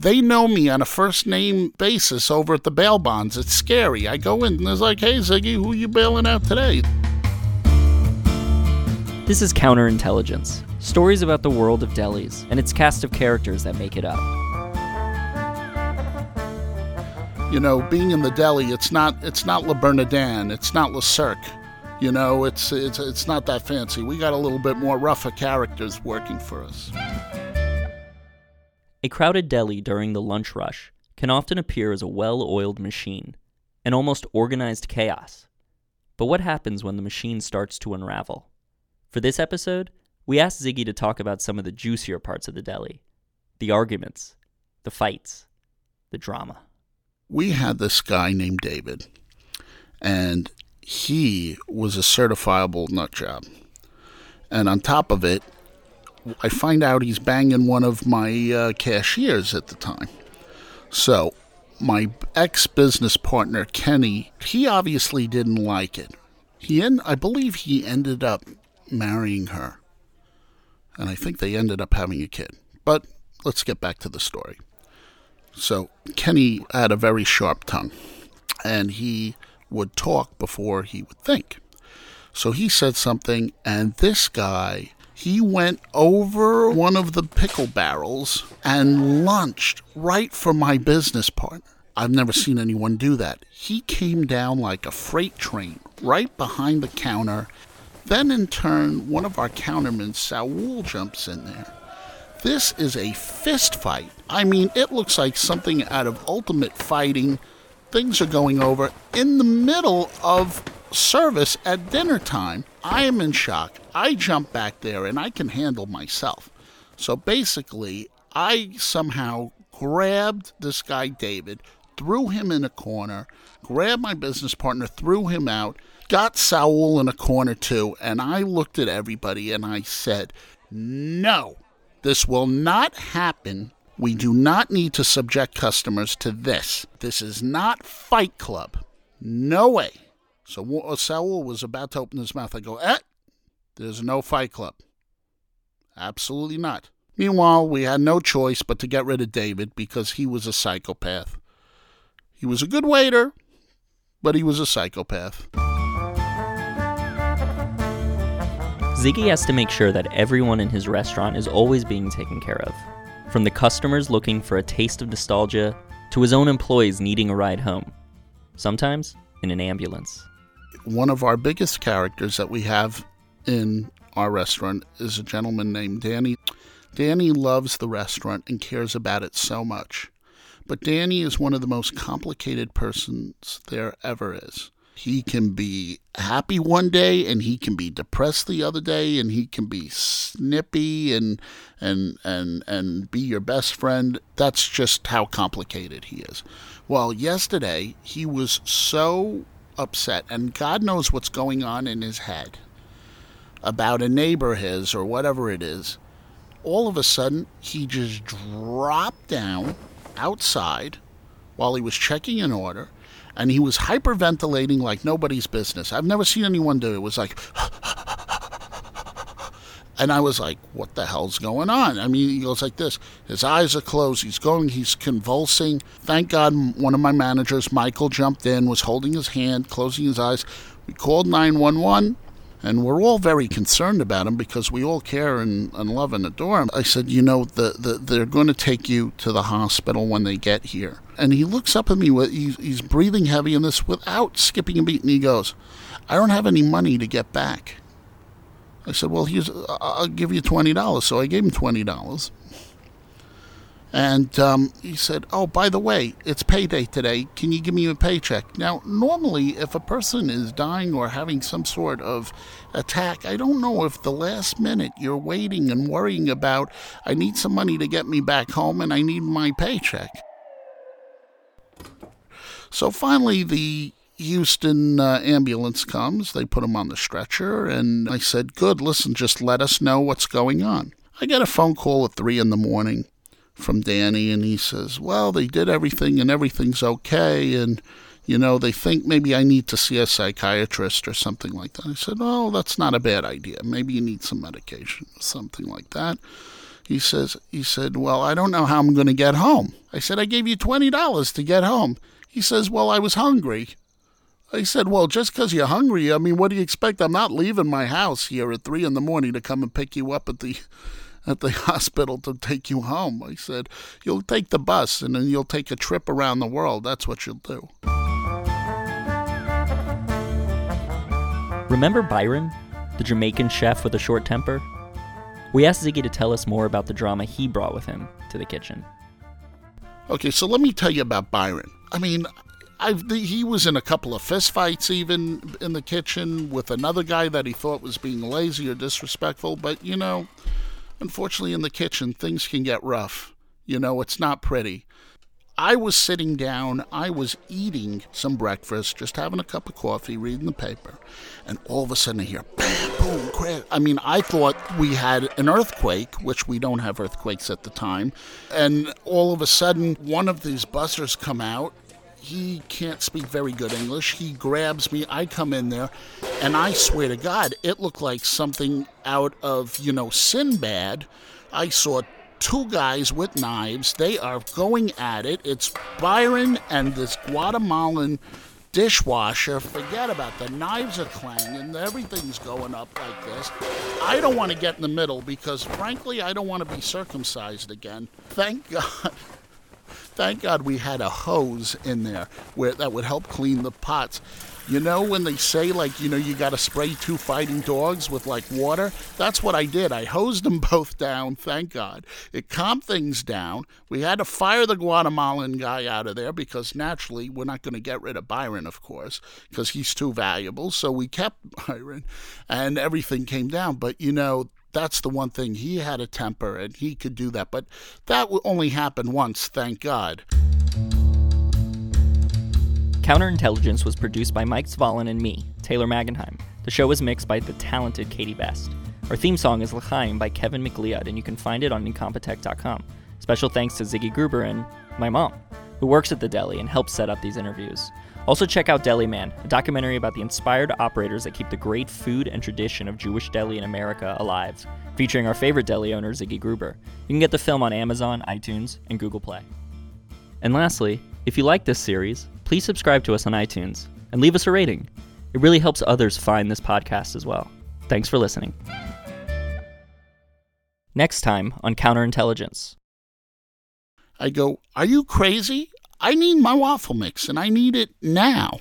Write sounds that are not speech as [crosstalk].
They know me on a first name basis over at the bail bonds. It's scary. I go in and there's like, hey, Ziggy, who are you bailing out today? This is Counterintelligence stories about the world of delis and its cast of characters that make it up. You know, being in the deli, it's not it's not Le Bernardin, it's not Le Cirque. You know, it's it's it's not that fancy. We got a little bit more rougher characters working for us. A crowded deli during the lunch rush can often appear as a well-oiled machine, an almost organized chaos. But what happens when the machine starts to unravel? For this episode, we asked Ziggy to talk about some of the juicier parts of the deli the arguments, the fights, the drama we had this guy named David, and he was a certifiable nut job. And on top of it, I find out he's banging one of my uh, cashiers at the time. So, my ex business partner, Kenny, he obviously didn't like it. He en- I believe he ended up marrying her. And I think they ended up having a kid. But let's get back to the story. So Kenny had a very sharp tongue, and he would talk before he would think. So he said something, and this guy, he went over one of the pickle barrels and lunched right for my business partner. I've never seen anyone do that. He came down like a freight train right behind the counter. Then, in turn, one of our countermen, Saul, jumps in there this is a fist fight. I mean, it looks like something out of Ultimate Fighting. Things are going over in the middle of service at dinner time. I am in shock. I jump back there and I can handle myself. So basically, I somehow grabbed this guy, David, threw him in a corner, grabbed my business partner, threw him out, got Saul in a corner too, and I looked at everybody and I said, No, this will not happen. We do not need to subject customers to this. This is not Fight Club. No way. So uh, Saul was about to open his mouth. I go, eh, there's no Fight Club. Absolutely not. Meanwhile, we had no choice but to get rid of David because he was a psychopath. He was a good waiter, but he was a psychopath. Ziggy has to make sure that everyone in his restaurant is always being taken care of. From the customers looking for a taste of nostalgia to his own employees needing a ride home, sometimes in an ambulance. One of our biggest characters that we have in our restaurant is a gentleman named Danny. Danny loves the restaurant and cares about it so much. But Danny is one of the most complicated persons there ever is he can be happy one day and he can be depressed the other day and he can be snippy and and and and be your best friend that's just how complicated he is well yesterday he was so upset and god knows what's going on in his head about a neighbor his or whatever it is all of a sudden he just dropped down outside while he was checking an order and he was hyperventilating like nobody's business. I've never seen anyone do it. It was like, and I was like, what the hell's going on? I mean, he goes like this. His eyes are closed. He's going, he's convulsing. Thank God one of my managers, Michael, jumped in, was holding his hand, closing his eyes. We called 911 and we're all very concerned about him because we all care and, and love and adore him. I said, you know, the, the, they're going to take you to the hospital when they get here. And he looks up at me, with, he's, he's breathing heavy in this without skipping a beat, and he goes, I don't have any money to get back. I said, well, here's, I'll give you $20. So I gave him $20. And um, he said, Oh, by the way, it's payday today. Can you give me a paycheck? Now, normally, if a person is dying or having some sort of attack, I don't know if the last minute you're waiting and worrying about, I need some money to get me back home and I need my paycheck. So finally, the Houston uh, ambulance comes. They put him on the stretcher, and I said, Good, listen, just let us know what's going on. I get a phone call at 3 in the morning from Danny, and he says, Well, they did everything and everything's okay, and you know, they think maybe I need to see a psychiatrist or something like that. I said, Oh, that's not a bad idea. Maybe you need some medication or something like that. He says, he said, well, I don't know how I'm going to get home. I said, I gave you $20 to get home. He says, well, I was hungry. I said, well, just because you're hungry, I mean, what do you expect? I'm not leaving my house here at three in the morning to come and pick you up at the [laughs] at the [laughs] hospital to take you home. I said, you'll take the bus and then you'll take a trip around the world. That's what you'll do. Remember Byron, the Jamaican chef with a short temper? We asked Ziggy to tell us more about the drama he brought with him to the kitchen. Okay, so let me tell you about Byron. I mean, I've, he was in a couple of fistfights even in the kitchen with another guy that he thought was being lazy or disrespectful. But, you know, unfortunately, in the kitchen, things can get rough. You know, it's not pretty. I was sitting down, I was eating some breakfast, just having a cup of coffee, reading the paper, and all of a sudden I hear bam, boom, crash. I mean, I thought we had an earthquake, which we don't have earthquakes at the time, and all of a sudden one of these buzzers come out. He can't speak very good English. He grabs me. I come in there, and I swear to God, it looked like something out of, you know, Sinbad. I saw two guys with knives. They are going at it. It's Byron and this Guatemalan dishwasher. Forget about the knives are clanging. Everything's going up like this. I don't want to get in the middle because, frankly, I don't want to be circumcised again. Thank [laughs] God. Thank God we had a hose in there where that would help clean the pots. You know when they say like you know you got to spray two fighting dogs with like water? That's what I did. I hosed them [laughs] both down. Thank God. It calmed things down. We had to fire the Guatemalan guy out of there because naturally we're not going to get rid of Byron, of course, because he's too valuable. So we kept [laughs] Byron, and everything came down. But you know that's the one thing he had a temper and he could do that. But that only happened once. Thank God. Counterintelligence was produced by Mike Svalin and me, Taylor Magenheim. The show was mixed by the talented Katie Best. Our theme song is L'chaim by Kevin MacLeod, and you can find it on Incompetech.com. Special thanks to Ziggy Gruber and my mom, who works at the deli and helps set up these interviews. Also, check out Deli Man, a documentary about the inspired operators that keep the great food and tradition of Jewish deli in America alive, featuring our favorite deli owner, Ziggy Gruber. You can get the film on Amazon, iTunes, and Google Play. And lastly, if you like this series, please subscribe to us on iTunes and leave us a rating. It really helps others find this podcast as well. Thanks for listening. Next time on Counterintelligence. I go, Are you crazy? I need my waffle mix and I need it now.